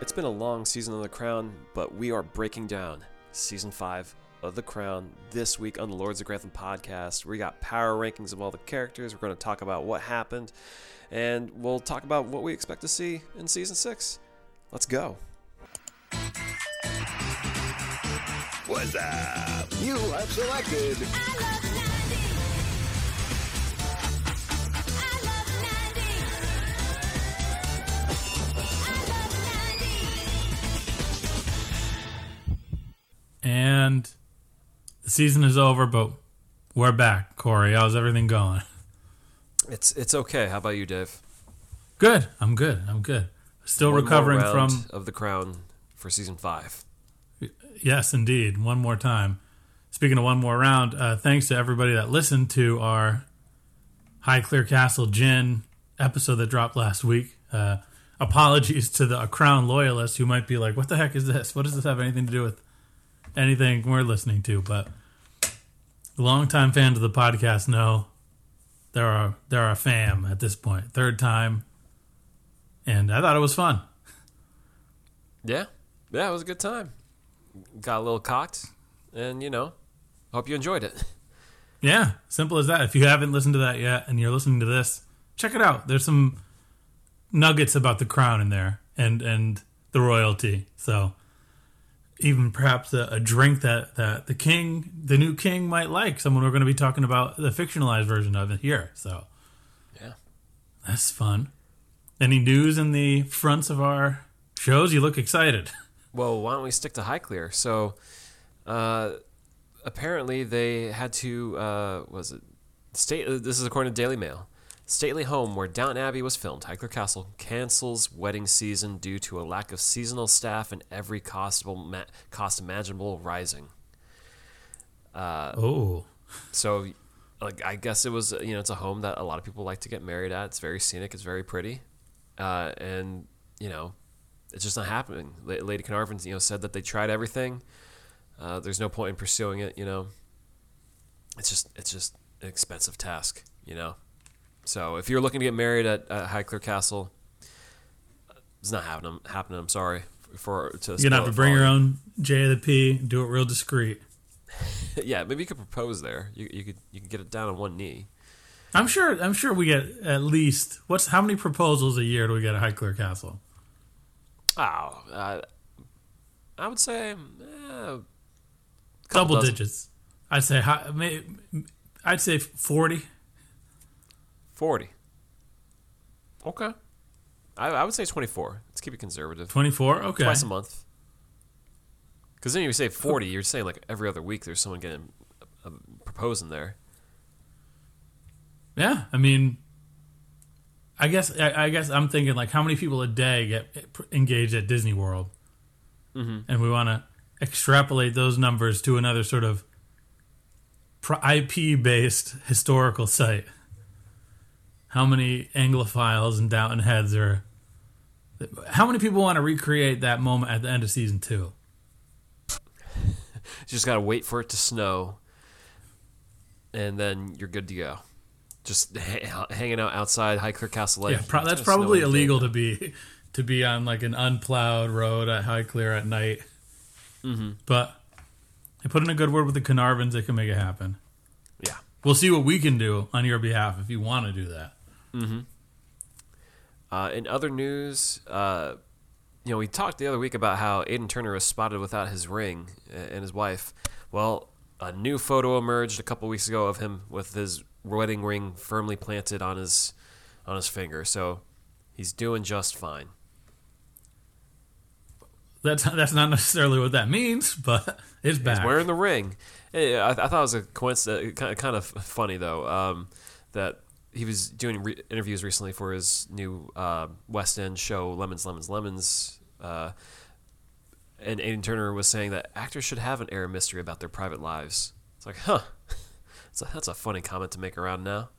It's been a long season of The Crown, but we are breaking down. Season five of The Crown this week on the Lords of Grantham podcast. We got power rankings of all the characters. We're going to talk about what happened, and we'll talk about what we expect to see in season six. Let's go. What's up? You have selected And the season is over, but we're back. Corey, how's everything going? It's it's okay. How about you, Dave? Good. I'm good. I'm good. Still One recovering from. of The Crown for season five. Yes, indeed. One more time. Speaking of one more round, uh, thanks to everybody that listened to our Highclere Castle Gin episode that dropped last week. Uh, apologies to the Crown loyalists who might be like, "What the heck is this? What does this have anything to do with anything we're listening to?" But longtime fans of the podcast know there are there are a fam at this point. Third time, and I thought it was fun. Yeah, yeah, it was a good time. Got a little cocked, and you know, hope you enjoyed it. Yeah, simple as that. If you haven't listened to that yet and you're listening to this, check it out. There's some nuggets about the crown in there and and the royalty. So even perhaps a, a drink that that the king, the new king, might like. Someone we're going to be talking about the fictionalized version of it here. So Yeah. that's fun. Any news in the fronts of our shows? You look excited. Well, why don't we stick to Highclere? So, uh, apparently they had to uh, was it state? This is according to Daily Mail. Stately home where Downton Abbey was filmed, Highclere Castle cancels wedding season due to a lack of seasonal staff and every costable ma- cost imaginable rising. oh, So, like, I guess it was you know it's a home that a lot of people like to get married at. It's very scenic. It's very pretty, uh, and you know, it's just not happening. La- Lady Carnarvon, you know, said that they tried everything. Uh, there's no point in pursuing it. You know, it's just it's just an expensive task. You know, so if you're looking to get married at, at Highclere Castle, it's not happening. Happening. I'm sorry for to. you're gonna have to bring your own J of the P. Do it real discreet. yeah, maybe you could propose there. You, you could you could get it down on one knee. I'm sure. I'm sure we get at least what's how many proposals a year do we get at Highclere Castle? Oh, uh, I would say couple Double dozen. digits. I'd say. I'd say forty. Forty. Okay, I, I would say twenty four. Let's keep it conservative. Twenty four. Okay. Twice a month. Because then you say forty, you're saying like every other week there's someone getting uh, proposing there. Yeah. I mean, I guess. I, I guess I'm thinking like how many people a day get engaged at Disney World, mm-hmm. and we want to extrapolate those numbers to another sort of IP based historical site. How many Anglophiles and Downton heads are? How many people want to recreate that moment at the end of season two? You just gotta wait for it to snow, and then you're good to go. Just ha- hanging out outside Highclere Castle Lake. Yeah, pro- that's probably illegal to be to be on like an unplowed road at Highclere at night. Mm-hmm. But I put in a good word with the Carnarvons; they can make it happen. Yeah. We'll see what we can do on your behalf if you want to do that. Uh, in other news, uh, you know, we talked the other week about how Aidan Turner was spotted without his ring uh, and his wife. Well, a new photo emerged a couple weeks ago of him with his wedding ring firmly planted on his on his finger. So he's doing just fine. That's that's not necessarily what that means, but it's back. He's wearing the ring. I, I thought it was a coincidence. Kind of, kind of funny though um, that he was doing re- interviews recently for his new uh, West End show, Lemons, Lemons, Lemons. Uh, and Aidan Turner was saying that actors should have an air of mystery about their private lives. It's like, huh? That's a, that's a funny comment to make around now.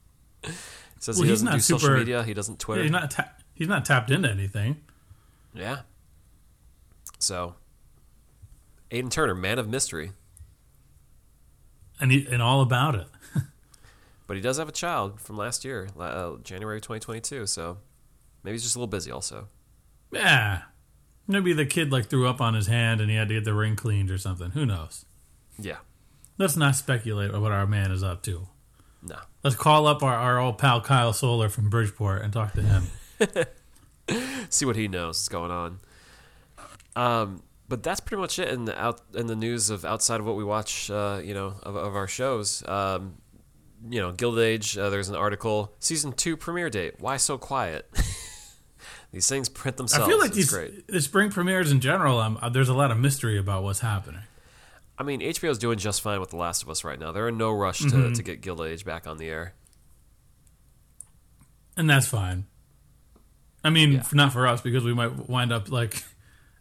He says Well, he doesn't do social media. He doesn't Twitter. Yeah, he's not atta- He's not tapped into anything. Yeah. So, Aidan Turner, man of mystery, And he, and all about it. But he does have a child from last year, uh, January 2022. So, maybe he's just a little busy. Also, Yeah. Maybe the kid like threw up on his hand and he had to get the ring cleaned or something. Who knows? yeah, Let's not speculate on what our man is up to. no, Let's call up our, our old pal Kyle Soller from Bridgeport and talk to him. see what he knows is going on. Um, but that's pretty much it in the out in the news of outside of what we watch. Uh, you know, of, of our shows. Um, you know, Gilded Age. Uh, there's an article. Season two premiere date. Why so quiet? these things print themselves. I feel like it's these great. the spring premieres in general, um, uh, there's a lot of mystery about what's happening. I mean, HBO's doing just fine with The Last of Us right now. They're in no rush to, Mm-hmm. to get Gilded Age back on the air. And that's fine. I mean, Yeah. not for us because we might wind up like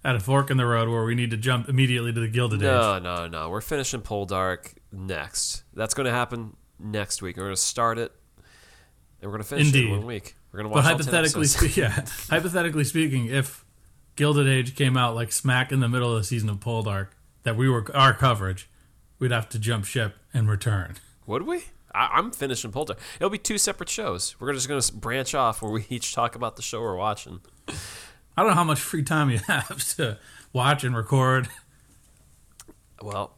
at a fork in the road where we need to jump immediately to the Gilded Age. No, no, no. We're finishing Poldark next. That's going to happen next week. We're going to start it, and we're going to finish it in one week. We're going to watch 10 hypothetically, spe- yeah, hypothetically speaking, if Gilded Age came out like smack in the middle of the season of Poldark, that we were our coverage, we'd have to jump ship and return. Would we? I, I'm finishing Poldark. It'll be two separate shows. We're just going to branch off where we each talk about the show we're watching. I don't know how much free time you have to watch and record. Well,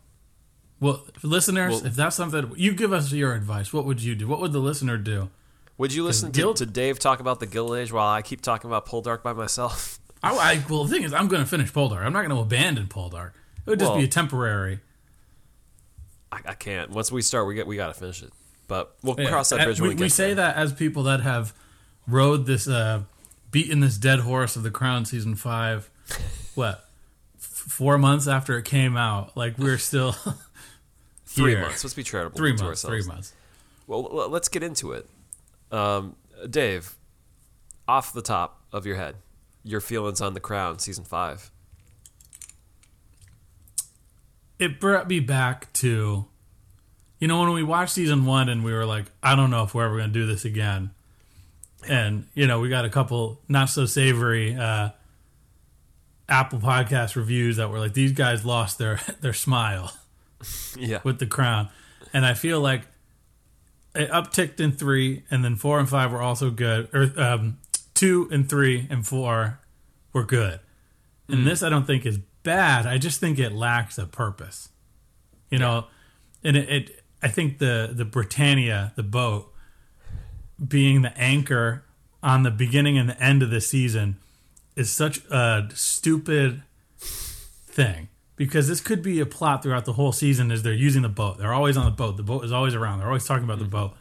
Well, listeners, Well- if that's something you give us your advice, what would you do? What would the listener do? would you listen to, to Dave talk about the Gilded Age while I keep talking about Poldark by myself? I, I well, the thing is, I'm going to finish Poldark. I'm not going to abandon Poldark. It would just Well- be a temporary. I, I can't. Once we start, we get we got to finish it. But we'll Yeah, cross that uh, bridge we, when we, we get say that as people that have rode this, uh, beaten this dead horse of the Crown season five. what? f- Four months after it came out, like we're still Three here. months. Let's be charitable Three to months. ourselves. Three months. Well, let's get into it. Um, Dave, off the top of your head, your feelings on The Crown season five. It brought me back to, you know, when we watched season one and we were like, I don't know if we're ever going to do this again. And, you know, we got a couple not so savory uh, Apple podcast reviews that were like, these guys lost their, their smile. Yeah. with the crown. And I feel like it upticked in three, and then four and five were also good. Or um, two and three and four were good. And this I don't think is bad. I just think it lacks a purpose. You know, and it, it I think the the Britannia, the boat, being the anchor on the beginning and the end of the season is such a stupid thing because this could be a plot throughout the whole season as they're using the boat. They're always on the boat. The boat is always around. They're always talking about the boat.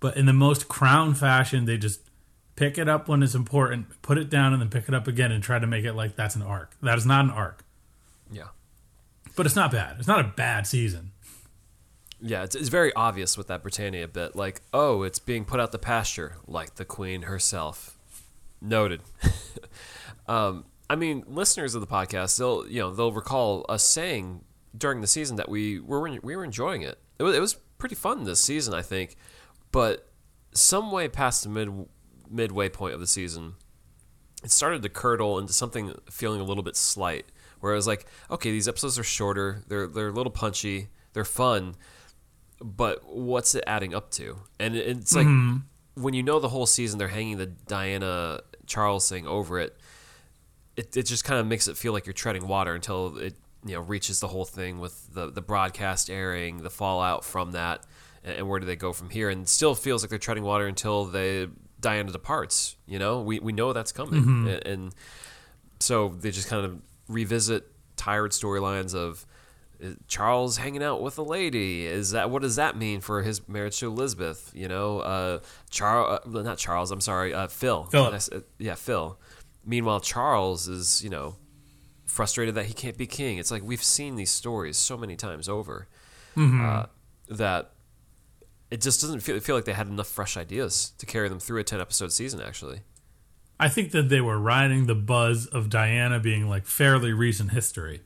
But in the most crown fashion, they just pick it up when it's important, put it down, and then pick it up again and try to make it like that's an arc. That is not an arc. Yeah. But it's not bad. It's not a bad season. Yeah, it's, it's very obvious with that Britannia bit. Like, oh, it's being put out the pasture, like the Queen herself. Noted. um, I mean, listeners of the podcast, they'll you know they'll recall us saying during the season that we were we were enjoying it. It was, it was pretty fun this season, I think, but some way past the mid midway point of the season, it started to curdle into something feeling a little bit slight. Where I was like, okay, these episodes are shorter, they're they're a little punchy, they're fun, but what's it adding up to? And it's like mm-hmm. when you know the whole season they're hanging the Diana Charles thing over it, it, it just kind of makes it feel like you're treading water until it you know reaches the whole thing with the the broadcast airing, the fallout from that, and, and where do they go from here? And still feels like they're treading water until they Diana departs. You know, we we know that's coming, and, and so they just kind of revisit tired storylines of Charles hanging out with a lady. Is that what does that mean for his marriage to Elizabeth? You know, uh, Charles, uh, not Charles. I'm sorry, uh, Phil. Philip. Uh, yeah, Phil. Meanwhile, Charles is you know frustrated that he can't be king. It's like we've seen these stories so many times over uh, that it just doesn't feel, feel like they had enough fresh ideas to carry them through a ten episode season. Actually, I think that they were riding the buzz of Diana being like fairly recent history.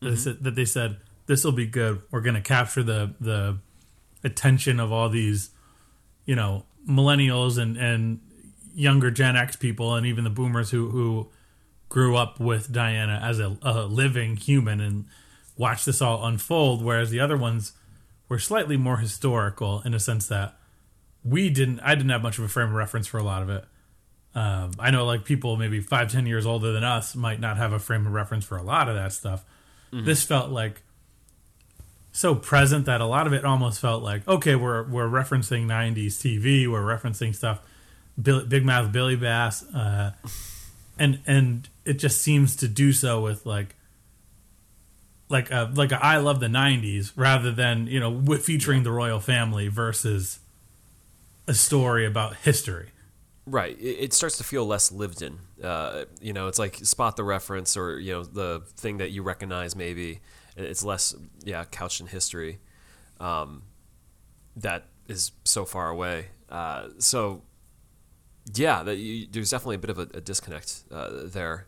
That they said- That they said this will be good. We're going to capture the the attention of all these, you know, millennials and and younger Gen X people and even the boomers who who grew up with Diana as a, a living human and watched this all unfold, whereas the other ones were slightly more historical in a sense that we didn't. I didn't have much of a frame of reference for a lot of it. Um, I know like people maybe five, ten years older than us might not have a frame of reference for a lot of that stuff. This felt like so present that a lot of it almost felt like okay, we're we're referencing '90s TV, we're referencing stuff, Big Mouth Billy Bass, uh, and and it just seems to do so with like like a like a I love the '90s rather than you know featuring the royal family versus a story about history. Right. It, it starts to feel less lived in. Uh, you know, it's like spot the reference or, you know, the thing that you recognize maybe. It's less, yeah, couched in history um, that is so far away. Uh, so, yeah, that you, there's definitely a bit of a, a disconnect uh, there.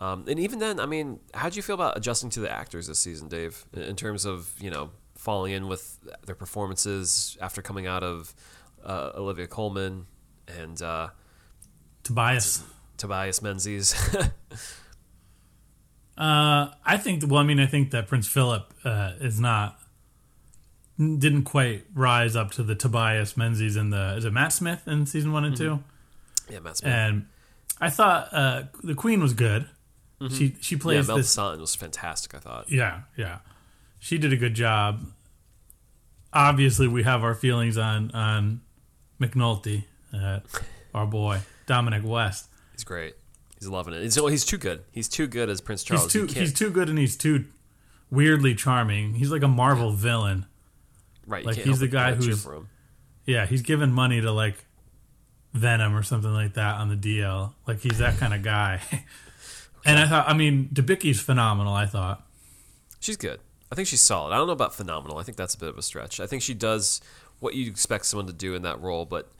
Um, and even then, I mean, how do you feel about adjusting to the actors this season, Dave, in, terms of, you know, falling in with their performances after coming out of uh, Olivia Colman and uh, Tobias. Tobias Menzies. Uh, I think. Well, I mean, I think that Prince Philip uh, is not didn't quite rise up to the Tobias Menzies in the is it Matt Smith in season one and two, yeah, Matt Smith. and I thought uh, the Queen was good. She she yeah, plays Mel this. Was fantastic. I thought. Yeah, yeah, she did a good job. Obviously, we have our feelings on on McNulty, uh, our boy Dominic West. He's great. He's loving it. He's, he's too good. He's too good as Prince Charles. He's too can't- he's too good and he's too weirdly charming. He's like a Marvel villain. right. like, he's the guy who's- Yeah, he's given money to like Venom or something like that on the DL. Like he's that kind of guy. and I thought, I mean, Debicki's phenomenal. I thought. She's good. I think she's solid. I don't know about phenomenal. I think that's a bit of a stretch. I think she does what you expect someone to do in that role, but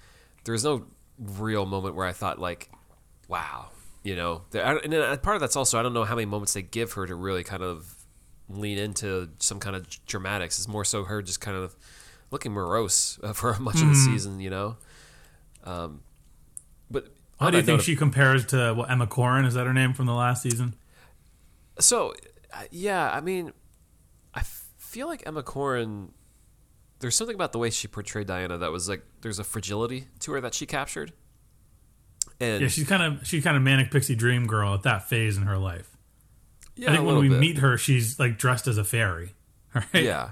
there's no real moment where I thought like, "Wow," you know. And then part of that's also I don't know how many moments they give her to really kind of lean into some kind of dramatics. It's more so her just kind of looking morose uh, for much of the season, you know. Um, but How do you think she compares to what Emma Corrin? Is that her name from the last season? So, yeah, I mean, I feel like Emma Corrin. There's something about the way she portrayed Diana that was like there's a fragility to her that she captured. And Yeah, she's kind of she's kind of manic pixie dream girl at that phase in her life. yeah, I think when we bit. meet her, she's like dressed as a fairy. Right? yeah,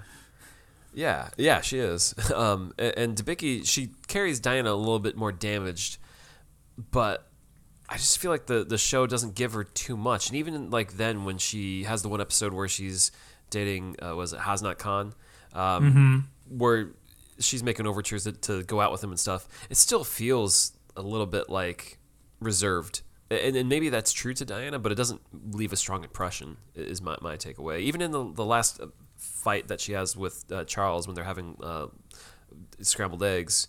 yeah, yeah, she is. Um, and, and Debicki, she carries Diana a little bit more damaged, but I just feel like the the show doesn't give her too much. And even like then, when she has the one episode where she's dating, uh, was it Hasnat Khan, um, where she's making overtures to, to go out with him and stuff, it still feels a little bit like reserved. And, and maybe that's true to Diana, but it doesn't leave a strong impression. Is my, my takeaway. Even in the the last fight that she has with uh, Charles when they're having uh, scrambled eggs.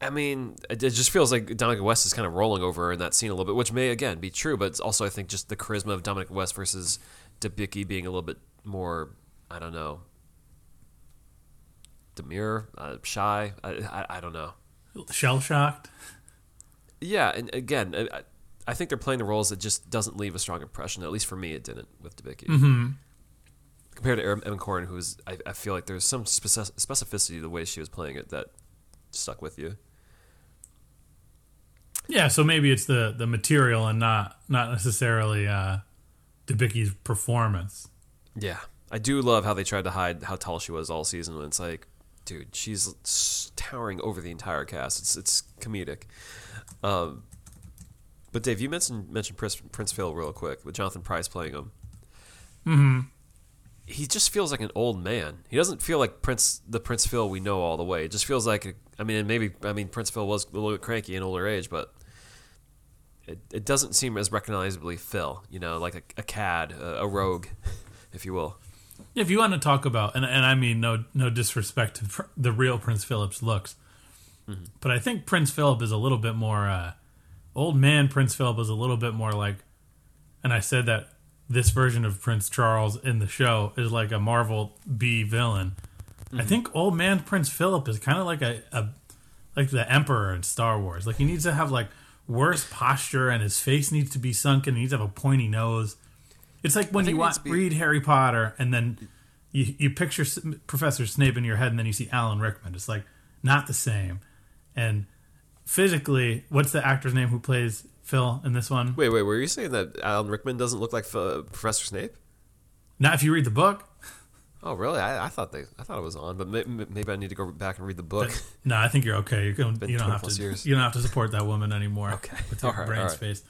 I mean, it just feels like Dominic West is kind of rolling over in that scene a little bit, which may again be true, but it's also I think just the charisma of Dominic West versus Debicki being a little bit more, I don't know, demure, uh, shy. I, I I don't know. Shell shocked. Yeah, and again, I, I think they're playing the roles that just doesn't leave a strong impression. At least for me, it didn't with Debicki. Mm-hmm. Compared to Emma Corrin, who I, I feel like there's some specificity to the way she was playing it that stuck with you. Yeah, so maybe it's the the material and not not necessarily uh, Debicki's performance. Yeah, I do love how they tried to hide how tall she was all season. When it's like, dude, she's towering over the entire cast. It's it's comedic. Um, but Dave, you mentioned mentioned Prince, Prince Phil real quick with Jonathan Pryce playing him. Mm-hmm. He just feels like an old man. He doesn't feel like Prince the Prince Phil we know all the way. It just feels like a, I mean, and maybe I mean Prince Phil was a little bit cranky in older age, but it, it doesn't seem as recognizably Phil. You know, like a, a cad, a, a rogue, if you will. If you want to talk about, and, and I mean no no disrespect to the real Prince Philip's looks, but I think Prince Philip is a little bit more uh, old man. Prince Philip is a little bit more like, and I said that this version of Prince Charles in the show is like a Marvel B villain. I think old man Prince Philip is kind of like a, a like the Emperor in Star Wars. Like he needs to have like worse posture, and his face needs to be sunken. He needs to have a pointy nose. It's like when you want be- read Harry Potter, and then you you picture S- Professor Snape in your head, and then you see Alan Rickman. It's like not the same. And physically, what's the actor's name who plays Phil in this one? Wait, wait, were you saying that Alan Rickman doesn't look like Professor Snape? Not if you read the book. Oh, really? I, I thought they, I thought it was on, but may, maybe I need to go back and read the book. No, I think you're okay. You don't, you don't have to. years. You don't have to support that woman anymore. Okay. with your All right, brain right. space.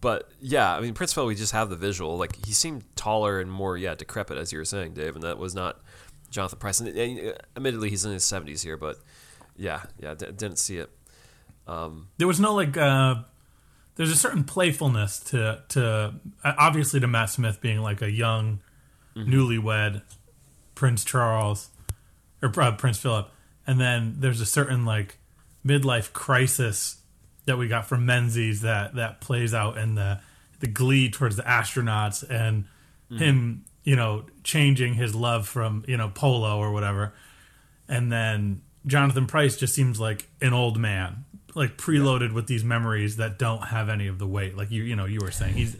But yeah, I mean, Prince Phil, we just have the visual. Like he seemed taller and more, yeah, decrepit, as you were saying, Dave, and that was not Jonathan Pryce. And, and, admittedly, he's in his seventies here, but yeah, yeah, d- didn't see it. There was no like. uh There's a certain playfulness to to uh, obviously to Matt Smith being like a young, newlywed Prince Charles or uh, Prince Philip, and then there's a certain like midlife crisis that we got from Menzies that that plays out in the the glee towards the astronauts and him you know changing his love from you know polo or whatever and then jonathan Pryce just seems like an old man like preloaded with these memories that don't have any of the weight like you you know you were saying he's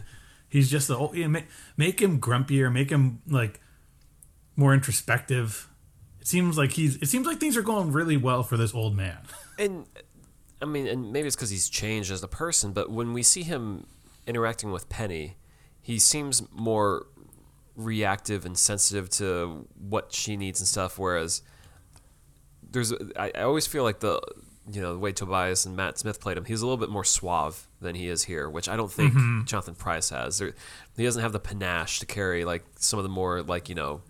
he's just the old, yeah, make, make him grumpier make him like more introspective it seems like he's it seems like things are going really well for this old man And I mean, and maybe it's because he's changed as a person, but when we see him interacting with Penny, he seems more reactive and sensitive to what she needs and stuff. Whereas there's, I, I always feel like the, you know, the way Tobias and Matt Smith played him, he's a little bit more suave than he is here, which I don't think Jonathan Pryce has. There, he doesn't have the panache to carry like some of the more like you know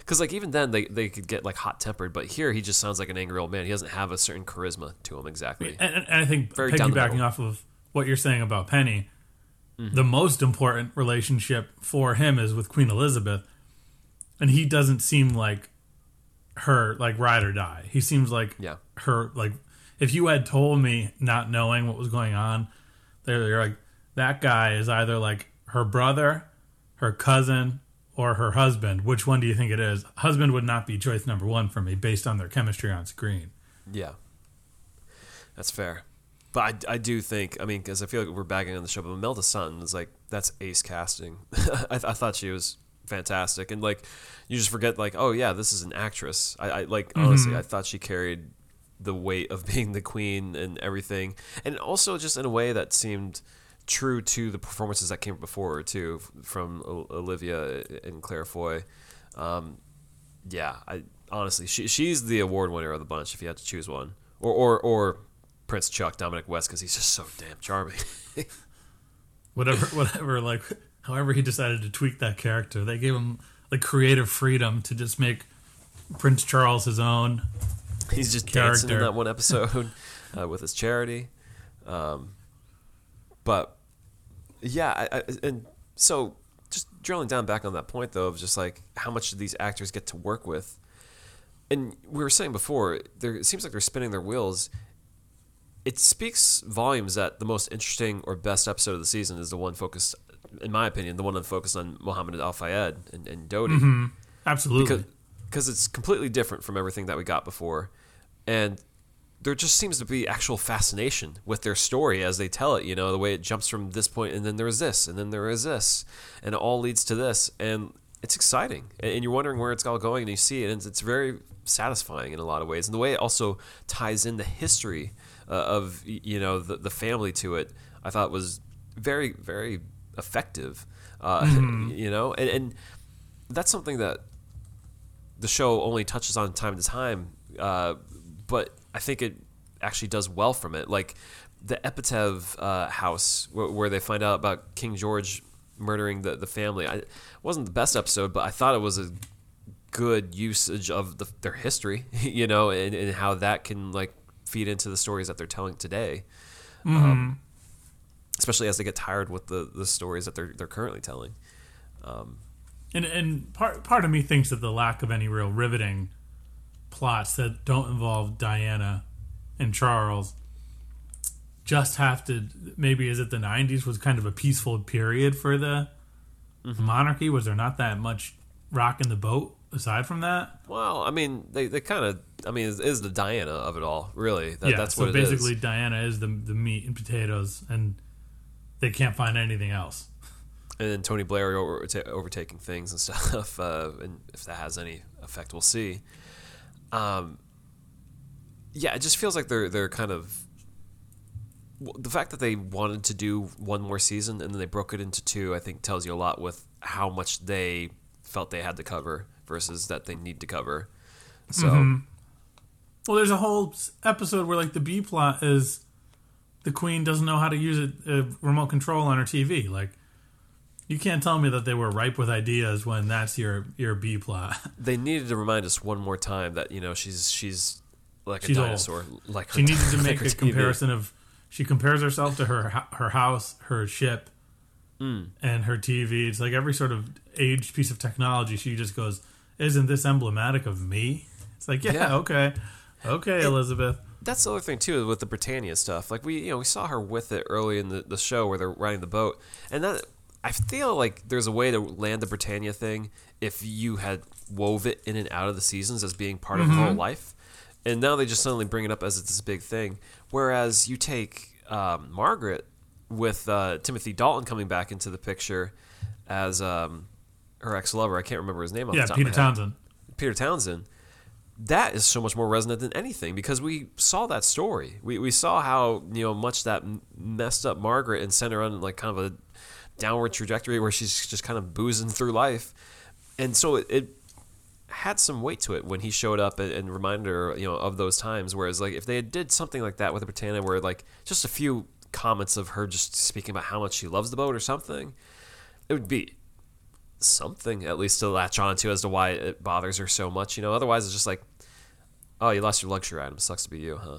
because like even then they, they could get like hot tempered, but here he just sounds like an angry old man. He doesn't have a certain charisma to him exactly. and, and I think Very piggybacking off of what you're saying about Penny, Mm-hmm. the most important relationship for him is with Queen Elizabeth, and he doesn't seem like her like ride or die. He seems like Yeah. her like if you had told me not knowing what was going on, they're, you're like that guy is either like her brother, her cousin, or her husband. Which one do you think it is? Husband would not be choice number one for me based on their chemistry on screen. Yeah, that's fair. But I, I do think I mean because I feel like we're bagging on the show, but Imelda Staunton is like that's ace casting. I, th- I thought she was fantastic, and like you just forget like oh yeah this is an actress. I, I like honestly I thought she carried the weight of being the queen and everything, and also just in a way that seemed true to the performances that came before her too from Olivia and Claire Foy. Um, yeah, I honestly she she's the award winner of the bunch if you had to choose one, or or or Prince Chuck Dominic West because he's just so damn charming. whatever whatever like however he decided to tweak that character they gave him the creative freedom to just make prince charles his own he's just dancing in Character. that one episode uh, with his charity, um, but yeah, I, I, and so just drilling down back on that point though of just like how much do these actors get to work with, and we were saying before, there it seems like they're spinning their wheels. It speaks volumes that the most interesting or best episode of the season is the one focused, in my opinion, the one that focused on Mohammed Al Fayed and, and Dodi. Absolutely. Because because it's completely different from everything that we got before, and there just seems to be actual fascination with their story as they tell it. You know, the way it jumps from this point, and then there is this, and then there is this, and it all leads to this, and it's exciting, and and you're wondering where it's all going, and you see it, and it's very satisfying in a lot of ways, and the way it also ties in the history uh, of you know the the family to it, I thought was very very effective. Uh, You know, and, and that's something that the show only touches on time to time, uh, but I think it actually does well from it. Like the Ipatiev uh, house, where, where they find out about King George murdering the, the family. I, wasn't the best episode, but I thought it was a good usage of the, their history, you know, and, and how that can like feed into the stories that they're telling today. Um, especially as they get tired with the, the stories that they're they're currently telling. Um, and and part part of me thinks that the lack of any real riveting plots that don't involve diana and charles just have to maybe is it the 90s was kind of a peaceful period for the mm-hmm. monarchy was there not that much rocking the boat aside from that, Well, I mean, they, they kind of, I mean, is the Diana of it all, really. That, yeah. that's so what it is. basically, Diana is the the meat and potatoes, and they can't find anything else. and then Tony Blair over, overtaking things and stuff. Uh, and if that has any effect, we'll see. Um, yeah, it just feels like they're they're kind of the fact that they wanted to do one more season and then they broke it into two. I think tells you a lot with how much they felt they had to cover versus that they need to cover. So Mm-hmm. Well, there's a whole episode where like the B plot is the queen doesn't know how to use a, a remote control on her TV. Like, you can't tell me that they were ripe with ideas when that's your your B plot. they needed to remind us one more time that you know she's she's like She's a old. dinosaur. Like She needed to make her a TV. comparison of she compares herself to her her house, her ship, Hmm. and her TV. It's like every sort of aged piece of technology. She just goes, "Isn't this emblematic of me?" It's like, yeah, Yeah. okay, okay, Elizabeth. That's the other thing too with the Britannia stuff. Like we, you know, we saw her with it early in the, the show where they're riding the boat, and that I feel like there's a way to land the Britannia thing if you had wove it in and out of the seasons as being part of her whole life, and now they just suddenly bring it up as it's this big thing. Whereas you take um, Margaret with uh, Timothy Dalton coming back into the picture as um, her ex lover. I can't remember his name. Yeah, the top Peter of my head. Townsend. Peter Townsend, that is so much more resonant than anything because we saw that story. We, we saw how you know much that messed up Margaret and sent her on like kind of a downward trajectory where she's just kind of boozing through life, and so it, it had some weight to it when he showed up and, and reminded her you know of those times. Whereas like if they had did something like that with the Britannia, where like just a few comments of her just speaking about how much she loves the boat or something, it would be something at least to latch on to as to why it bothers her so much. You know, otherwise it's just like, oh, you lost your luxury item. Sucks to be you, huh?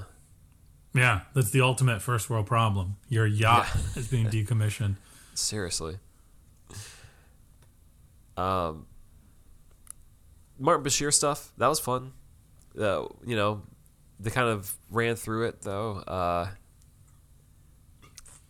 Yeah, that's the ultimate first world problem. Your yacht is being decommissioned. Seriously. Um, Martin Bashir stuff that was fun. Uh, you know, they kind of ran through it though. Uh,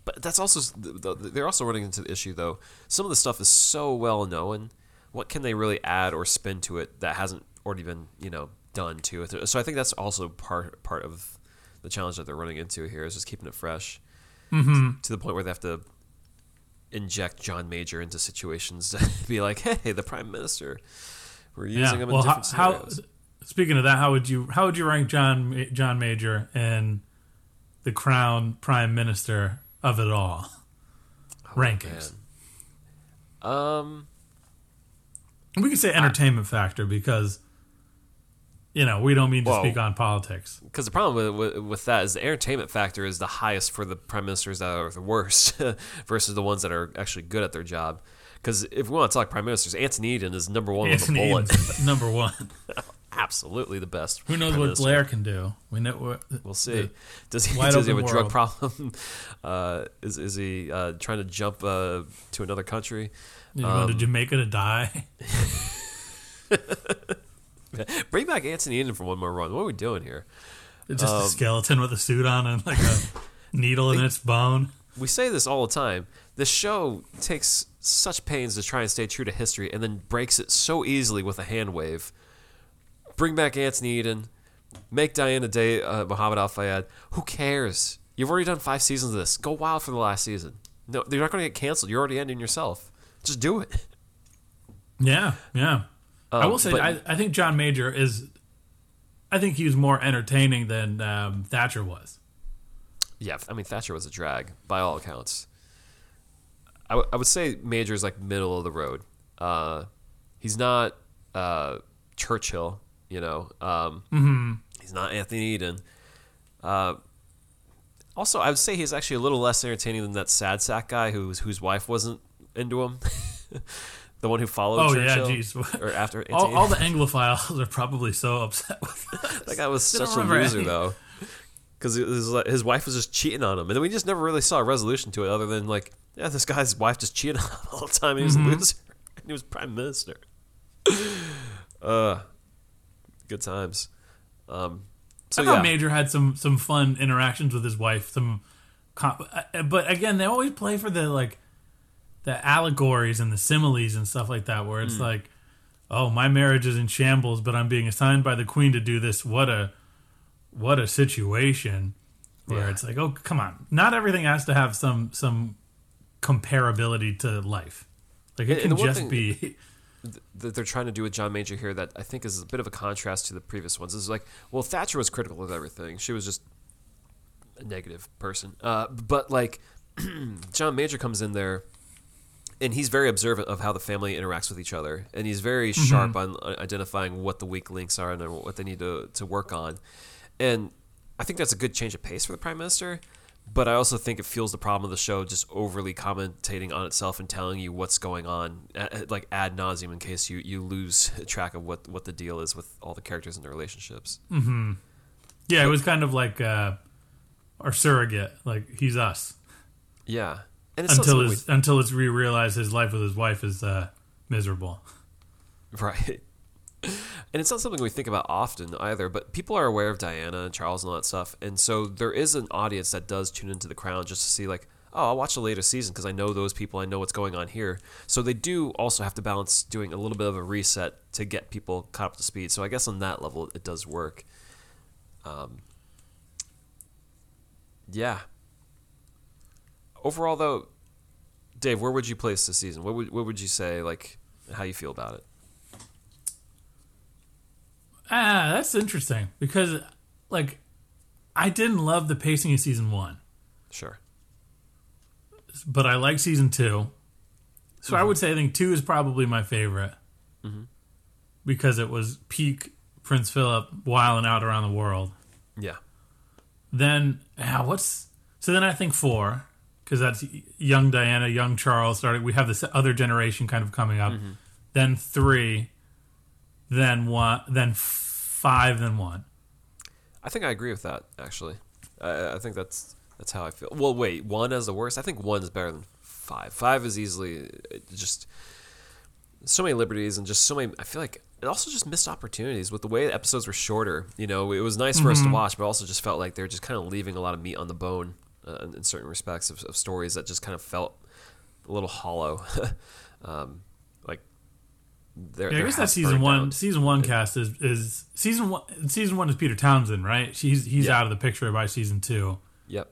but that's also they're also running into the issue though. Some of the stuff is so well known. What can they really add or spin to it that hasn't already been you know done to it? So I think that's also part part of the challenge that they're running into here is just keeping it fresh Mm-hmm. to the point where they have to inject John Major into situations to be like, "Hey, the prime minister, we're using Yeah. him in Well, how, different how? scenarios." Speaking of that, how would you how would you rank John John Major and the Crown Prime Minister of it all? Rankings. Oh, Man. Um, We could say entertainment factor because you know we don't mean to Whoa. speak on politics. because the problem with, with with that is the entertainment factor is the highest for the prime ministers that are the worst versus the ones that are actually good at their job. Because if we want to talk prime ministers, Anthony Eden is number one Anthony with a bullet. Number one. Absolutely the best. Who knows what. Blair can do? We know. what- We'll see. Does he, does he have a open drug problem? Uh, is is he uh, trying to jump uh, to another country? Did Um, to Jamaica to die? Bring back Anthony Eden for one more run. What are we doing here? Just um, a skeleton with a suit on and like a needle in its bone. We say this all the time. The show takes such pains to try and stay true to history, and then breaks it so easily with a hand wave. Bring back Anthony Eden. Make Diana Day uh, Muhammad Al Fayed. Who cares? You've already done five seasons of this. Go wild for the last season. No, you're not going to get canceled. You're already ending yourself. Just do it. Yeah, yeah. I Um, will say, but- I, I think John Major is. I think he was more entertaining than um, Thatcher was. Yeah, I mean Thatcher was a drag by all accounts. I, w- I would say Major is like middle of the road. Uh, he's not uh, Churchill, you know. Um, He's not Anthony Eden. Uh, also, I would say he's actually a little less entertaining than that sad sack guy whose whose wife wasn't into him. the one who followed Oh yeah, Churchill. jeez. Or after all, all the Anglophiles are probably so upset with that. That guy was such a loser, any- though. Because his wife was just cheating on him. And then we just never really saw a resolution to it other than, like, yeah, this guy's wife just cheated on him all the time. And he was Mm-hmm. a loser. And he was prime minister. uh, good times. Um, so, I thought yeah. Major had some some fun interactions with his wife. Some, uh, but again, they always play for the like, the allegories and the similes and stuff like that. Where it's like, oh, my marriage is in shambles, but I'm being assigned by the queen to do this. What a what a situation where Yeah. it's like, oh, come on. Not everything has to have some some comparability to life. Like it can and the one just thing- be that they're trying to do with John Major here that I think is a bit of a contrast to the previous ones. Is like, well, Thatcher was critical of everything. She was just a negative person. Uh, but like, John Major comes in there, and he's very observant of how the family interacts with each other, and he's very sharp on identifying what the weak links are and what they need to to work on. And I think that's a good change of pace for the prime minister. But I also think it fuels the problem of the show just overly commentating on itself and telling you what's going on, like ad nauseum, in case you, you lose track of what, what the deal is with all the characters and their relationships. Yeah, it was kind of like uh our surrogate. Like he's us. Yeah, and it's Until his, until it's re realized his life with his wife is uh miserable. right, and it's not something we think about often either. But people are aware of Diana and Charles and all that stuff, and so there is an audience that does tune into The Crown just to see like. Oh, I'll watch the later season because I know those people. I know what's going on here. So they do also have to balance doing a little bit of a reset to get people caught up to speed. So I guess on that level, it does work. Um, yeah. Overall, though, Dave, where would you place the season? What would what would you say like how you feel about it? Ah, that's interesting because like I didn't love the pacing of season one. Sure. but I like season two. So I would say I think two is probably my favorite because it was peak Prince Philip wilding out around the world. Yeah. Then ah, what's so then I think four because that's young Diana, young Charles started. We have this other generation kind of coming up. Then three, then one, then five, then one. I think I agree with that. Actually, I, I think that's that's how I feel. Well, wait, one as the worst. I think one is better than five. Five is easily just so many liberties and just so many. I feel like it also just missed opportunities with the way the episodes were shorter. You know, it was nice for us to watch, but also just felt like they were just kind of leaving a lot of meat on the bone uh, in, in certain respects of, of stories that just kind of felt a little hollow. um, their, Yeah, I guess that season one down. season one cast is is season one season one is Peter Townsend, right? He's he's Yeah. out of the picture by season two. Yep.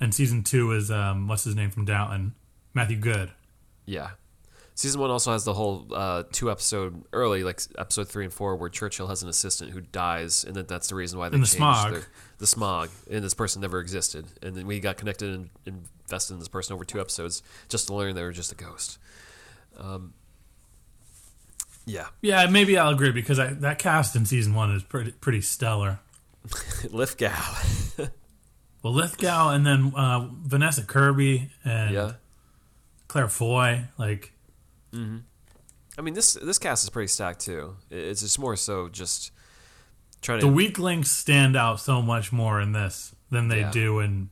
And season two is um what's his name from Downton? Matthew Goode. Yeah. Season one also has the whole uh, two episode early, like episode three and four, where Churchill has an assistant who dies, and then that's the reason why they And the changed smog. their- the smog, and this person never existed, and then we got connected and invested in this person over two episodes just to learn they were just a ghost. Um, yeah, Yeah, maybe I'll agree because I, that cast in season one is pretty pretty stellar. Lithgow. Well, Lithgow and then uh, Vanessa Kirby and yeah, Claire Foy, like I mean this this cast is pretty stacked too. It's just more so just trying to. the weak links stand out so much more in this than they Yeah. do in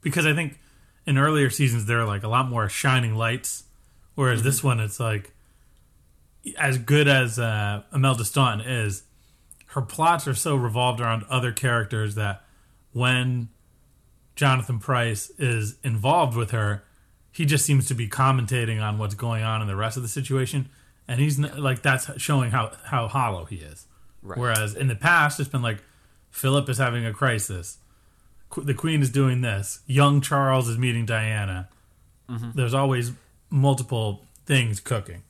because I think in earlier seasons there are like a lot more shining lights, whereas this Mm-hmm. one it's like as good as uh, Imelda Staunton is, her plots are so revolved around other characters that when Jonathan Pryce is involved with her, he just seems to be commentating on what's going on in the rest of the situation, and he's like that's showing how how hollow he is. Right. Whereas in the past, it's been like Philip is having a crisis, Qu- the Queen is doing this, young Charles is meeting Diana. Mm-hmm. There's always multiple things cooking.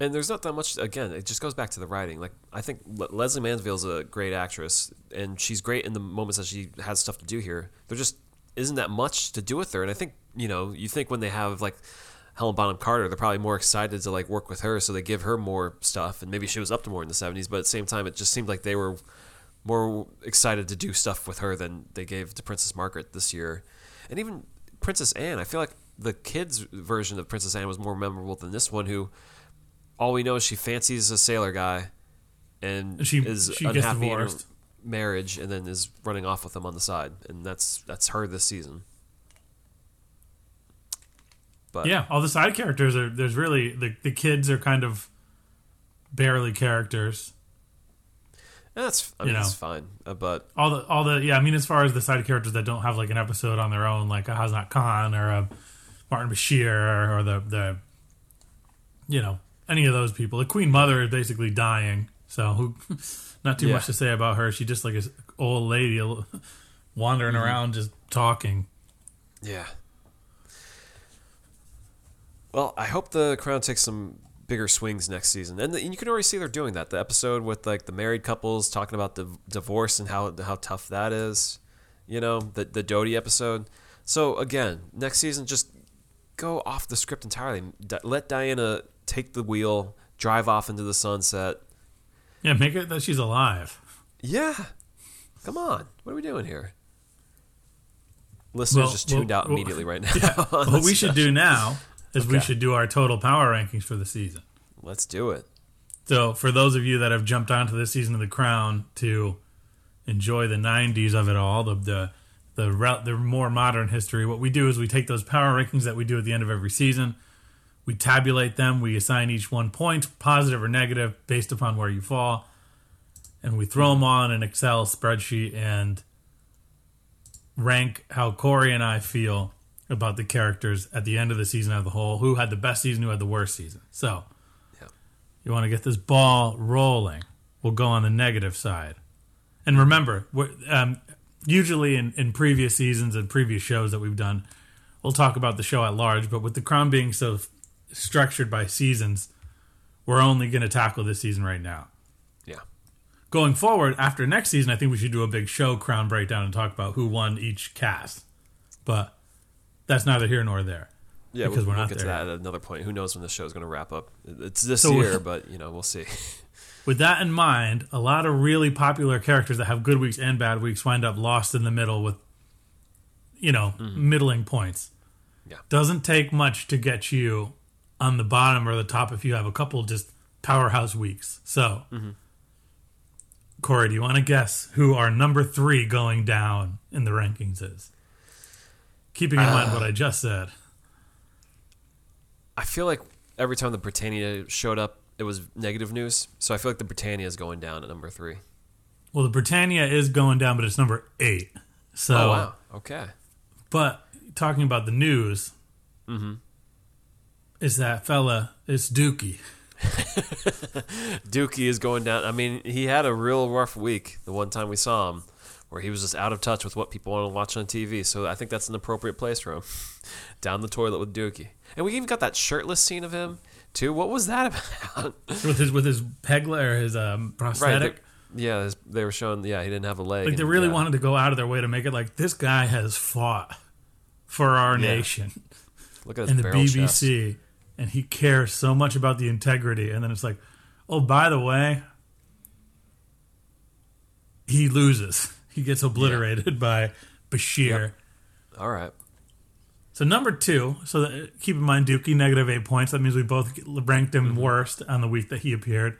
And there's not that much. Again, it just goes back to the writing. Like I think Le- Lesley Manville's a great actress, and she's great in the moments that she has stuff to do here. There just isn't that much to do with her. And I think you know, you think when they have like Helen Bonham Carter, they're probably more excited to like work with her, so they give her more stuff. And maybe she was up to more in the '70s, but at the same time, it just seemed like they were more excited to do stuff with her than they gave to Princess Margaret this year, and even Princess Anne. I feel like the kids' version of Princess Anne was more memorable than this one, who all we know is she fancies a sailor guy and She- is she gets unhappy in her marriage and then is running off with him on the side and that's that's her this season but Yeah, all the side characters are there's really the the kids are kind of barely characters. that's I you mean know. it's fine uh, but All the all the yeah, I mean as far as the side characters that don't have like an episode on their own, like a Hasnat Khan or a Martin Bashir or the the you know any of those people. The Queen Mother is basically dying, so who? Not too Yeah. much to say about her. She's just like an old lady wandering Mm-hmm. around, just talking. Yeah. Well, I hope the Crown takes some bigger swings next season, and, the, and you can already see they're doing that. The episode with like the married couples talking about the divorce and how how tough that is. You know, the the Dodi episode. So again, next season, just go off the script entirely. Di- let Diana take the wheel, drive off into the sunset. Yeah, make it that she's alive. Yeah, come on, what are we doing here? Listeners Well, just tuned well, out well, immediately right now. on What we should do now is we should do our total power rankings for the season. Let's do it. So, for those of you that have jumped onto this season of The Crown to enjoy the '90s of it all, the the the, the more modern history, what we do is we take those power rankings that we do at the end of every season, we tabulate them, we assign each one point, positive or negative, based upon where you fall, and we throw them on an Excel spreadsheet and rank how Corey and I feel about the characters at the end of the season as a whole, who had the best season, who had the worst season. So. You want to get this ball rolling. We'll go on the negative side. And remember, um, usually in, in previous seasons and previous shows that we've done, we'll talk about the show at large. But with the crown being so structured by seasons, we're only going to tackle this season right now. Yeah. Going forward, after next season, I think we should do a big show crown breakdown and talk about who won each cast. But that's neither here nor there. Yeah, because we'll, we're we'll not get there to that at another point. Who knows when the is going to wrap up? It's this So- year, but you know we'll see. With that in mind, a lot of really popular characters that have good weeks and bad weeks wind up lost in the middle with, you know, mm-hmm. middling points. Yeah. Doesn't take much to get you on the bottom or the top if you have a couple just powerhouse weeks. So, Corey, do you want to guess who our number three going down in the rankings is? Keeping in mind what I just said. I feel like every time the Britannia showed up, it was negative news. So I feel like the Britannia is going down at number three. Well, the Britannia is going down, but it's number eight. So, Oh wow. Okay. But talking about the news, mm-hmm. Is that fella? It's Dookie. Dookie is going down. I mean, he had a real rough week the one time we saw him, where he was just out of touch with what people want to watch on TV. So I think that's an appropriate place for him. down the toilet with Dookie, and we even got that shirtless scene of him too. What was that about? with his with his peg leg or his um, prosthetic. they- Yeah, his- they were showing. Yeah, he didn't have a leg. like they and, really yeah. wanted to go out of their way to make it like this guy has fought for our Yeah. nation Look at his in the barrel chest. And he cares so much about the integrity. And then it's like, oh, by the way, he loses. He gets obliterated by Bashir. Yep. All right. So number two. So that, keep in mind, Dookie negative eight points. That means we both ranked him mm-hmm. worst on the week that he appeared.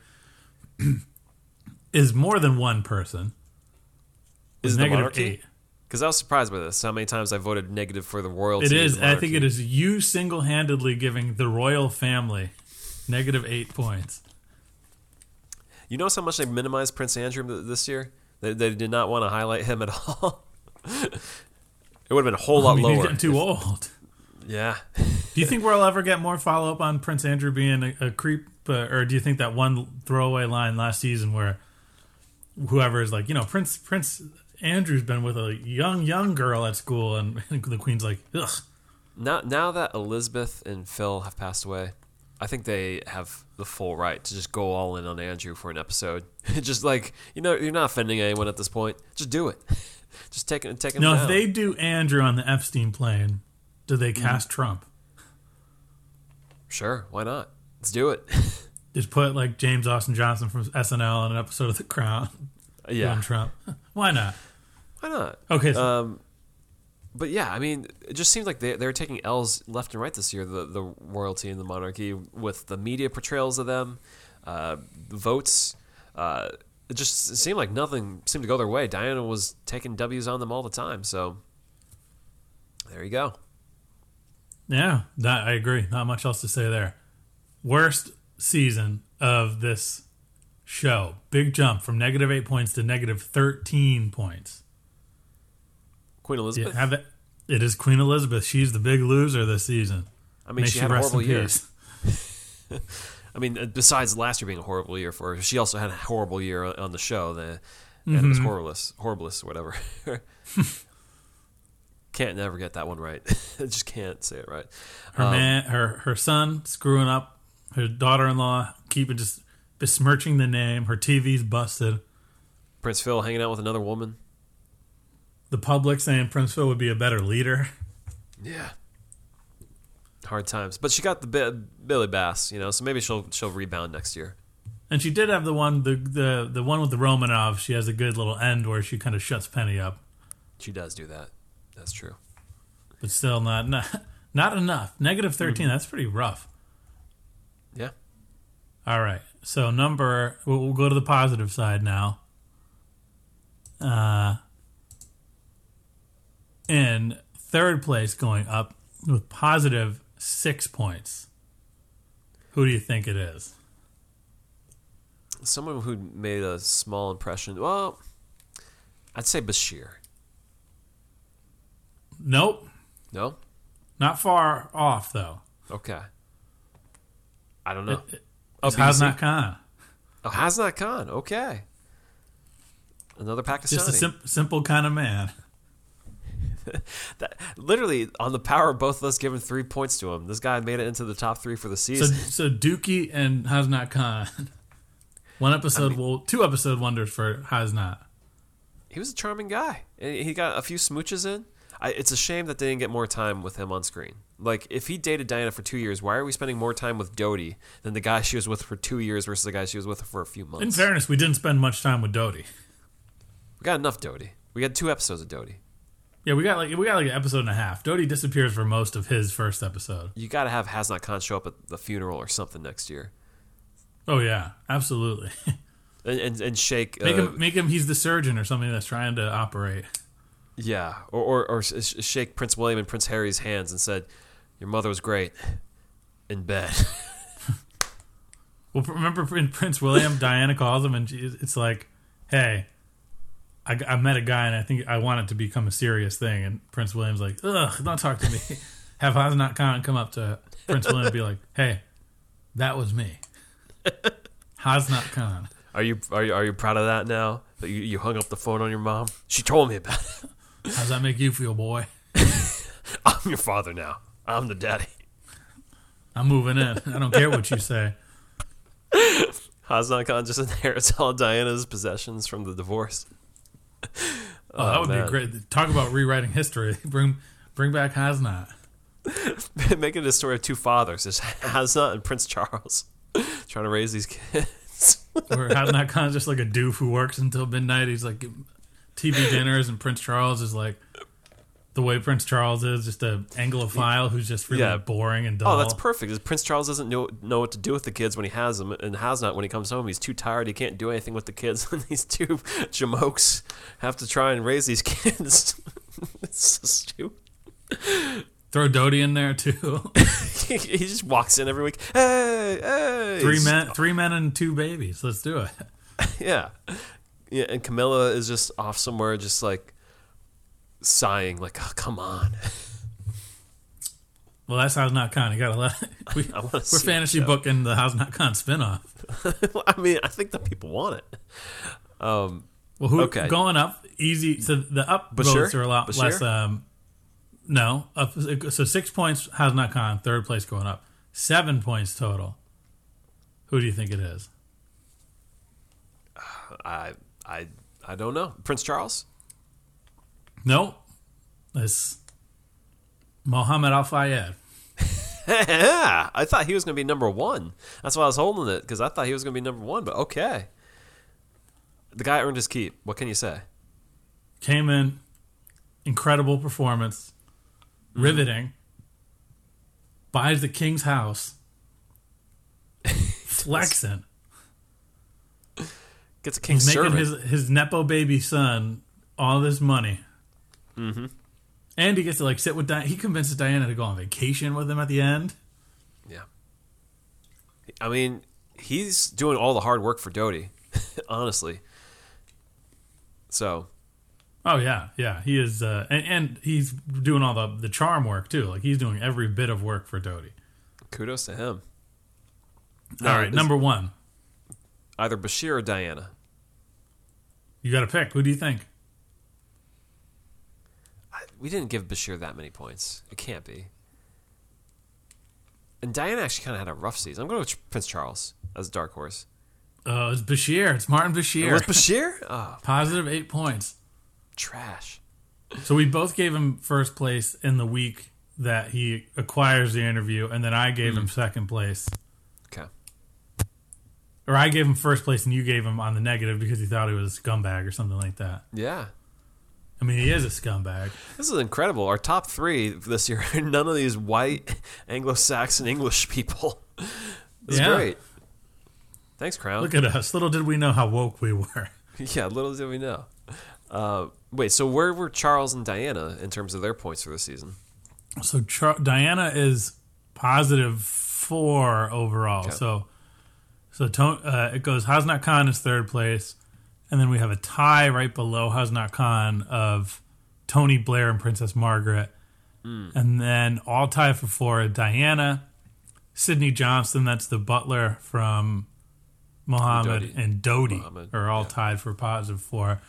is more than one person. Is Negative eight. Because I was surprised by this. How many times I voted negative for the royalty? It is. I think it is you single handedly giving the royal family negative eight points. You notice how much they minimized Prince Andrew this year? They, they did not want to highlight him at all. it would have been a whole I lot mean, he's lower. getting too old. yeah. Do you think we'll ever get more follow up on Prince Andrew being a, a creep, uh, or do you think that one throwaway line last season where whoever is like, you know, Prince Prince Andrew's been with a young young girl at school, and the Queen's like, ugh. Now, now that Elizabeth and Phil have passed away, I think they have the full right to just go all in on Andrew for an episode. just like you know, you're not offending anyone at this point. Just do it. just take it, take him No, if they do Andrew on the Epstein plane, do they mm-hmm. cast Trump? sure, why not? Let's do it. Just put like James Austin Johnson from SNL on an episode of The Crown. yeah, Trump. Why not? Why not? Okay, Um, but yeah, I mean, it just seems like they they're taking L's left and right this year. The the royalty and the monarchy with the media portrayals of them, uh, votes. Uh, it just seemed like nothing seemed to go their way. Diana was taking W's on them all the time. So there you go. yeah, that, I agree. Not much else to say there. Worst season of this show. Big jump from negative eight points to negative thirteen points. Queen Yeah, Elizabeth. have it. It is Queen Elizabeth. She's the big loser this season. I mean, May she had a horrible year. I mean, uh, besides last year being a horrible year for her, she also had a horrible year on- the show. The, and it was horriblest, horriblest, whatever. can't never get that one right. I just can't say it right. Her man, her her son screwing up. Her daughter-in-law keeping just besmirching the name. Her TV's busted. Prince Phil hanging out with another woman. The public saying Prince Phil would be a better leader. Yeah. Hard times, but she got the Bi- Billy Bass, you know, so maybe she'll she'll rebound next year. And she did have the one the the the one with the Romanov. She has a good little end where she kind of shuts Penny up, She does do that. That's true. but still not not, not enough. Negative 13 That's pretty rough. Yeah. All right. So number we'll, we'll go to the positive side now. Uh, in third place, going up with positive six points. Who do you think it is? Someone who made a small impression. Well, I'd say Bashir. Nope, No. not far off though. Okay. I don't know. It- it- oh, It's BBC? Khan. Oh, Hasnat Khan. Okay. Another Pakistani. Just a sim- simple kind of man. That, literally on the power of both of us giving three points to him. This guy made it into the top three for the season. so Dookie and Hasnat Khan. One episode, well, two episode wonders for Hasnat. he was a charming guy. He got a few smooches in. I, it's a shame that they didn't get more time with him on screen. Like, if he dated Diana for two years, why are we spending more time with Dodi than the guy she was with for two years versus the guy she was with for a few months? In fairness, we didn't spend much time with Dodi. we got enough Dodi. We had two episodes of Dodi. Yeah, we got like we got like an episode and a half. Dodi disappears for most of his first episode. You got to have Hasnat Khan show up at the funeral or something next year. Oh yeah, absolutely. And, and, and shake. make uh, him make him he's the surgeon or something that's trying to operate. Yeah, or, or or sh- sh- shake Prince William and Prince Harry's hands and said, "Your mother was great in bed." Well, remember in Prince William, Diana calls him and she, it's like, "Hey, I, I met a guy and I think I want it to become a serious thing." And Prince William's like, "Ugh, don't talk to me." Have Hasnat Khan come up to Prince William and be like, "Hey, that was me, Hasnat Khan." are you are you are you proud of that now that you, you hung up the phone on your mom? She told me about it. How's that make you feel, boy? I'm your father now. I'm the daddy. I'm moving in. I don't care what you say. Hasnat Khan just inherits all Diana's possessions from the divorce. Oh, that would man. be great. Talk about rewriting history. Bring bring back Hasnat. Making a story of two fathers. There's Hasnat and Prince Charles trying to raise these kids. Or kind of just like a doof who works until midnight. He's like TV dinners, and Prince Charles is like the way Prince Charles is, just an Anglophile who's just really Yeah. boring and dull. Oh, that's perfect. Prince Charles doesn't know know what to do with the kids when he has them, and has not when he comes home. He's too tired. He can't do anything with the kids. And these two jamokes have to try and raise these kids. it's so stupid. Throw Dodi in there too. he just walks in every week. Hey, hey. three men, three men and two babies. Let's do it. Yeah, yeah. And Camilla is just off somewhere, just like sighing, like, oh, "Come on." Well, that's Hasnat Khan. You gotta let. We, I wanna we're the fantasy booking the Hasnat Khan spinoff. I mean, I think that people want it. Um, Well, who Okay. going up easy? So the up Bashir? votes are a lot Bashir? less. Um, no, up, so six points Hasnat Khan, third place going up. Seven points total. Who do you think it is? I, I, I don't know. Prince Charles. No, it's Mohammed Al Fayed. yeah, I thought he was going to be number one. That's why I was holding it because I thought he was going to be number one. But okay, the guy earned his keep. What can you say? Came in, incredible performance, Mm-hmm. riveting. Buys the king's house, flexing. Gets a king's He's making servant. his his nepo baby son all this money. Mm-hmm. And he gets to like sit with Diana. He convinces Diana to go on vacation with him at the end. yeah. I mean, he's doing all the hard work for Dodi, honestly. So Oh yeah, yeah. He is, uh, and, and he's doing all the the charm work too. Like he's doing every bit of work for Dodi. kudos to him. All right, number one. Either Bashir or Diana. You got to pick. Who do you think? We didn't give Bashir that many points. It can't be. And Diana actually kind of had a rough season. I'm going with Prince Charles as a dark horse. Oh, it's Bashir. It's Martin Bashir. Was Bashir? Oh, Positive eight points. trash. So we both gave him first place in the week that he acquires the interview, and then I gave him hmm. second place. Okay. Or I gave him first place, and you gave him on the negative because he thought he was a scumbag or something like that. Yeah. I mean, he is a scumbag. This is incredible. Our top three this year, none of these white Anglo-Saxon English people. This Yeah. is great. Thanks, Crown. Look at us. Little did we know how woke we were. yeah, little did we know. Uh, wait, so where were Charles and Diana in terms of their points for the season? So Char- Diana is positive four overall. Okay. So so to- uh, it goes Hasnat Khan is third place, and then we have a tie right below Hasnat Khan of Tony Blair and Princess Margaret, hmm. and then all tie for four Diana, Sydney Johnson, that's the butler from Mohammed, Dodi. and Dodi Mohammed, are all yeah. tied for positive four.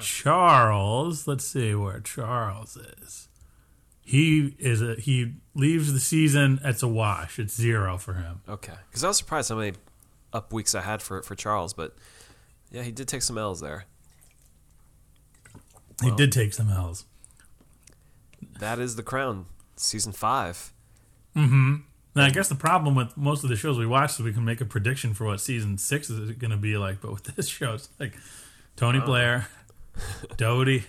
Charles, let's see where Charles is. He is a, he leaves the season. It's a wash. It's zero for him. Okay, because I was surprised how many up weeks I had for for Charles, but yeah, he did take some L's there. He did take some L's. That is the crown, season five. Mm-hmm. Now, I guess the problem with most of the shows we watch is we can make a prediction for what season six is going to be like. But with this show, it's like Tony Blair, Dodi.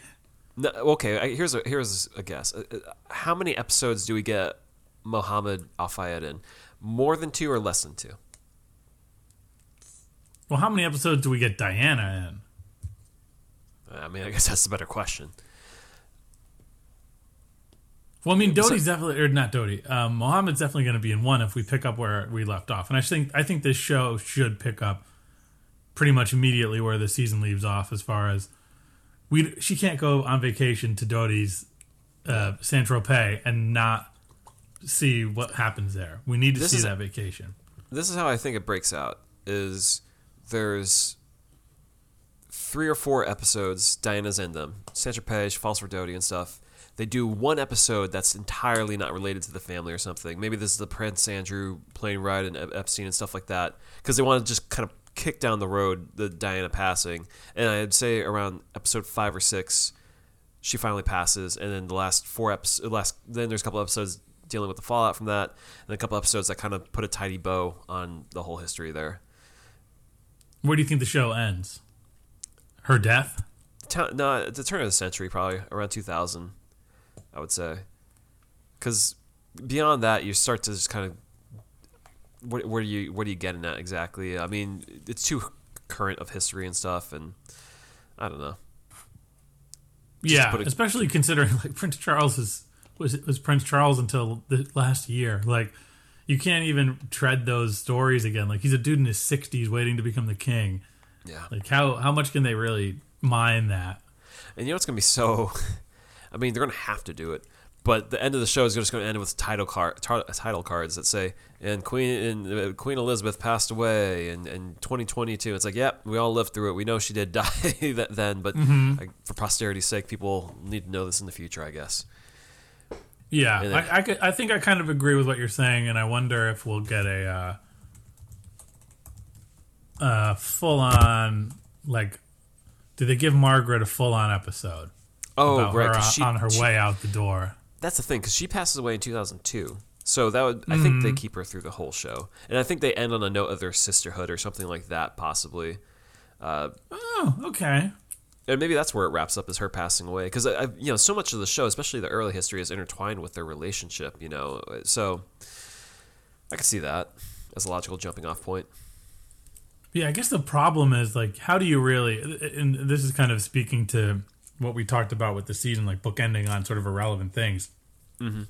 No, okay, here's a here's a guess. Uh, uh, How many episodes do we get Mohammed Al Fayed in? More than two or less than two? Well, how many episodes do we get Diana in? I mean, I guess that's the better question. Well, I mean, Dodi's definitely, or not Dodi. Um, Mohammed's definitely going to be in one if we pick up where we left off, and I think I think this show should pick up pretty much immediately where the season leaves off. As far as we, she can't go on vacation to Dodi's uh, Saint Tropez and not see what happens there. We need to This see is- that vacation. This is how I think it breaks out. Is there's three or four episodes Diana's in them. Page falls for Dodi and stuff. They do one episode that's entirely not related to the family or something. Maybe this is the Prince Andrew plane ride and Epstein and stuff like that because they want to just kind of kick down the road the Diana passing. And I'd say around episode five or six, she finally passes, and then the last four episodes, last then there's a couple episodes dealing with the fallout from that, and a couple episodes that kind of put a tidy bow on the whole history there. Where do you think the show ends? Her death? No, the turn of the century, probably around 2000, I would say, because beyond that, you start to just kind of what, what are you what are you getting at exactly? I mean, it's too current of history and stuff, and I don't know. yeah, put a- especially considering like Prince Charles is was was Prince Charles until the last year. Like you can't even tread those stories again. Like he's a dude in his sixties waiting to become the king. Yeah. Like how how much can they really mine that? And you know what's gonna be so? I mean, they're gonna have to do it. But the end of the show is just going to end with title card, tar- title cards that say, "And Queen and uh, Queen Elizabeth passed away in, in 2022." It's like, yep, we all lived through it. We know she did die that then, but like, for posterity's sake, people need to know this in the future, I guess. Yeah, then- I I, could, I think I kind of agree with what you're saying, and I wonder if we'll get a uh, uh, full on like. Did they give Margaret a full on episode Oh, right. her she- on her she- way out the door? That's the thing, because she passes away in 2002. So that would, I think they Mm-hmm. keep her through the whole show, and I think they end on a note of their sisterhood or something like that, possibly. Oh, okay. And maybe that's where it wraps up is her passing away because I, I you know so much of the show especially the early history is intertwined with their relationship you know so i could see that as a logical jumping off point Yeah, I guess the problem is like, how do you really? And this is kind of speaking to what we talked about with the season, like bookending on sort of irrelevant things. Mm-hmm.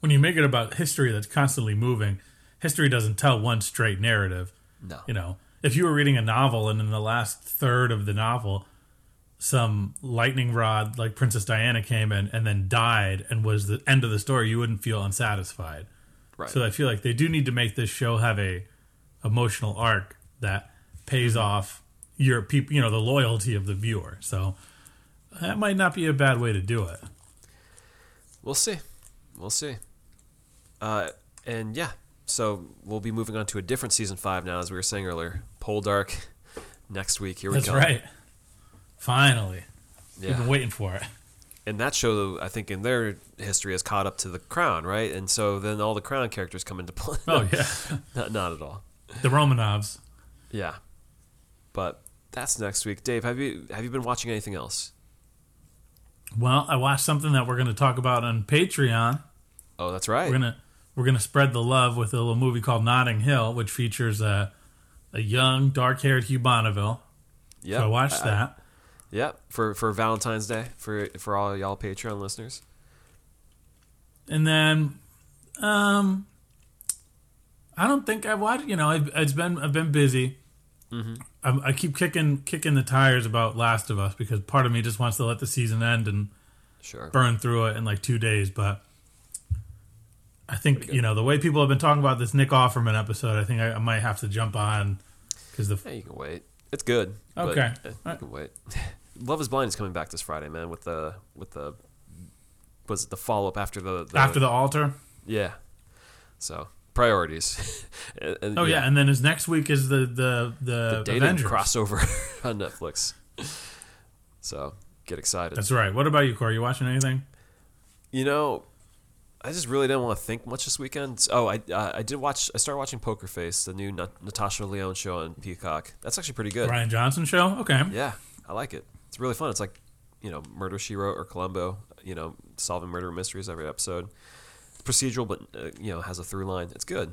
When you make it about history that's constantly moving, history doesn't tell one straight narrative. no You know, if you were reading a novel and in the last third of the novel, some lightning rod like Princess Diana came in and then died and was the end of the story, you wouldn't feel unsatisfied. right So I feel like they do need to make this show have a emotional arc that pays off your people, you know, the loyalty of the viewer. So that might not be a bad way to do it. We'll see. We'll see. Uh, and yeah, so we'll be moving on to a different season five now, as we were saying earlier. Poldark next week. Here we That's go. That's right. Finally, we've been waiting for it. and that show, I think, in their history, has caught up to the Crown, right? And so then all the Crown characters come into play. Oh yeah, not, not at all. the Romanovs. Yeah, but that's next week. Dave, have you have you been watching anything else? Well, I watched something that we're going to talk about on Patreon. Oh, that's right. We're gonna we're gonna spread the love with a little movie called Notting Hill, which features a a young dark haired Hugh Bonneville. yeah, So I watched that. Yeah, for for Valentine's Day for for all y'all Patreon listeners. and then um i don't think i've watched you know I've, it's been i've been busy Mm-hmm. I, I keep kicking kicking the tires about last of us because part of me just wants to let the season end and Sure. burn through it in like two days but i think you know the way people have been talking about this nick offerman episode i think i, I might have to jump on because the Yeah, you can wait. It's good. but, Okay. eh, you can wait. Love is Blind is coming back this Friday, man. With the with the was it the follow up after the, the after the altar yeah. So priorities. And- and, oh yeah. and then his next week is the the the, the dating avengers crossover on Netflix. So get excited. that's right what about you corey you watching anything You know, I just really didn't want to think much this weekend. Oh, I uh, I did watch. I started watching Poker Face, the new Nat- Natasha Lyonne show on Peacock. That's actually pretty good. Rian Johnson show okay Yeah, I like it. It's really fun. It's like you know, Murder She Wrote or Columbo. You know, solving murder mysteries every episode. It's procedural, but uh, you know, has a through line. It's good.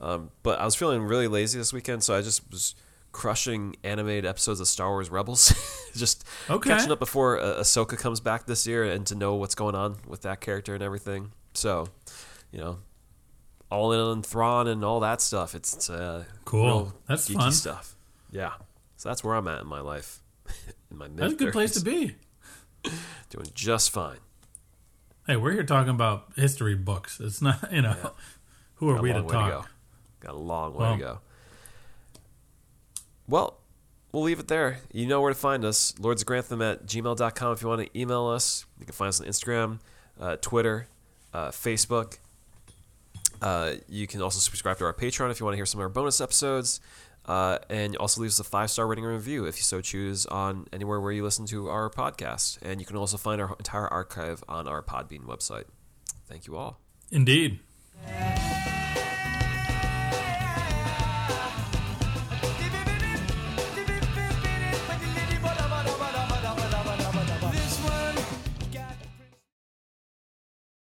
Um, but I was feeling really lazy this weekend, so I just was crushing animated episodes of Star Wars Rebels. just Okay. catching up before uh, Ahsoka comes back this year, and to know what's going on with that character and everything. So, you know, all in on Thrawn and all that stuff. It's, it's uh, Cool. That's geeky fun. stuff. Yeah. So that's where I'm at in my life. in my That's a good place to be. Doing just fine. Hey, we're here talking about history books. It's not, you know, who are Got we to way to go. talk? Got a long way Well- to go. Well, we'll leave it there. You know where to find us. Lords of Grantham at gmail.com if you want to email us. You can find us on Instagram, uh, Twitter, uh, Facebook. Uh, you can also subscribe to our Patreon if you want to hear some of our bonus episodes. Uh, and also leave us a five star rating and review if you so choose on anywhere where you listen to our podcast. And you can also find our entire archive on our Podbean website. Thank you all. Indeed.